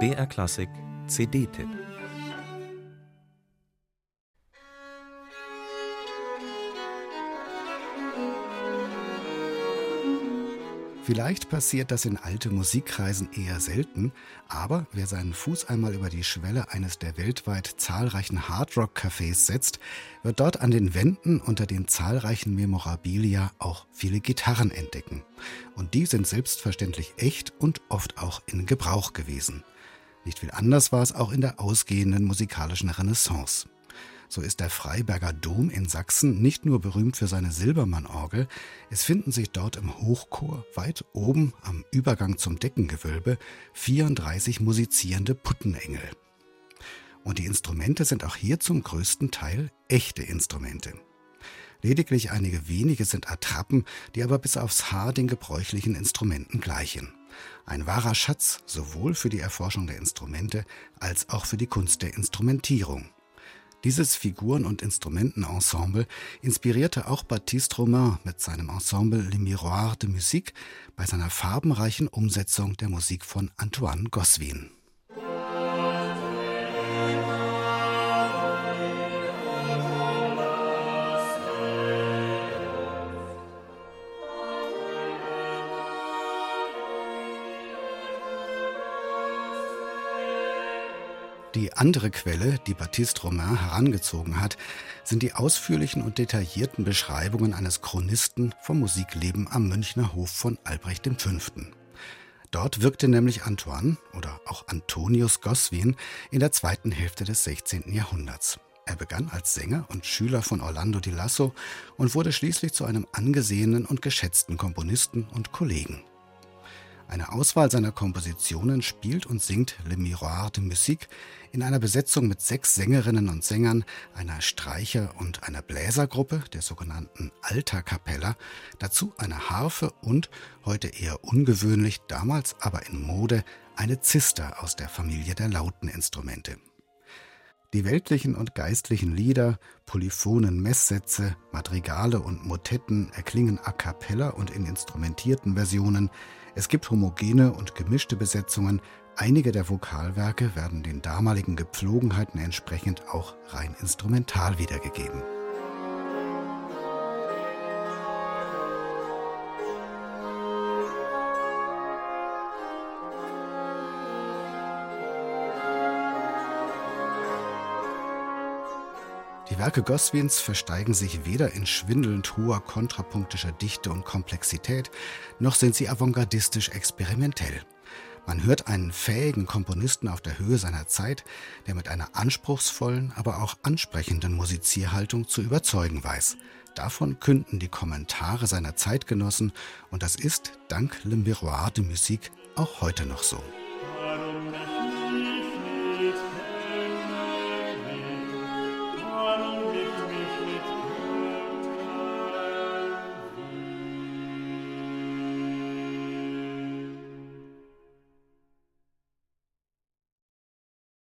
BR Klassik CD-Tipp Vielleicht passiert das in alte Musikkreisen eher selten, aber wer seinen Fuß einmal über die Schwelle eines der weltweit zahlreichen Hardrock-Cafés setzt, wird dort an den Wänden unter den zahlreichen Memorabilia auch viele Gitarren entdecken. Und die sind selbstverständlich echt und oft auch in Gebrauch gewesen. Nicht viel anders war es auch in der ausgehenden musikalischen Renaissance. So ist der Freiberger Dom in Sachsen nicht nur berühmt für seine Silbermann-Orgel, es finden sich dort im Hochchor weit oben am Übergang zum Deckengewölbe 34 musizierende Puttenengel. Und die Instrumente sind auch hier zum größten Teil echte Instrumente. Lediglich einige wenige sind Attrappen, die aber bis aufs Haar den gebräuchlichen Instrumenten gleichen. Ein wahrer Schatz sowohl für die Erforschung der Instrumente als auch für die Kunst der Instrumentierung. Dieses Figuren- und Instrumentenensemble inspirierte auch Baptiste Romain mit seinem Ensemble Les Miroirs de Musique bei seiner farbenreichen Umsetzung der Musik von Antoine Goswin. Die andere Quelle, die Baptiste Romain herangezogen hat, sind die ausführlichen und detaillierten Beschreibungen eines Chronisten vom Musikleben am Münchner Hof von Albrecht V. Dort wirkte nämlich Antoine oder auch Antonius Goswin in der zweiten Hälfte des 16. Jahrhunderts. Er begann als Sänger und Schüler von Orlando di Lasso und wurde schließlich zu einem angesehenen und geschätzten Komponisten und Kollegen. Eine Auswahl seiner Kompositionen spielt und singt Le Miroir de Musique in einer Besetzung mit sechs Sängerinnen und Sängern, einer Streicher- und einer Bläsergruppe, der sogenannten Alta Capella, dazu eine Harfe und, heute eher ungewöhnlich, damals aber in Mode, eine Zister aus der Familie der lauten Instrumente. Die weltlichen und geistlichen Lieder, polyphonen Messsätze, Madrigale und Motetten erklingen a cappella und in instrumentierten Versionen, es gibt homogene und gemischte Besetzungen. Einige der Vokalwerke werden den damaligen Gepflogenheiten entsprechend auch rein instrumental wiedergegeben. Die Werke Goswins versteigen sich weder in schwindelnd hoher kontrapunktischer Dichte und Komplexität, noch sind sie avantgardistisch experimentell. Man hört einen fähigen Komponisten auf der Höhe seiner Zeit, der mit einer anspruchsvollen, aber auch ansprechenden Musizierhaltung zu überzeugen weiß. Davon künden die Kommentare seiner Zeitgenossen und das ist dank Le Miroir de Musique auch heute noch so.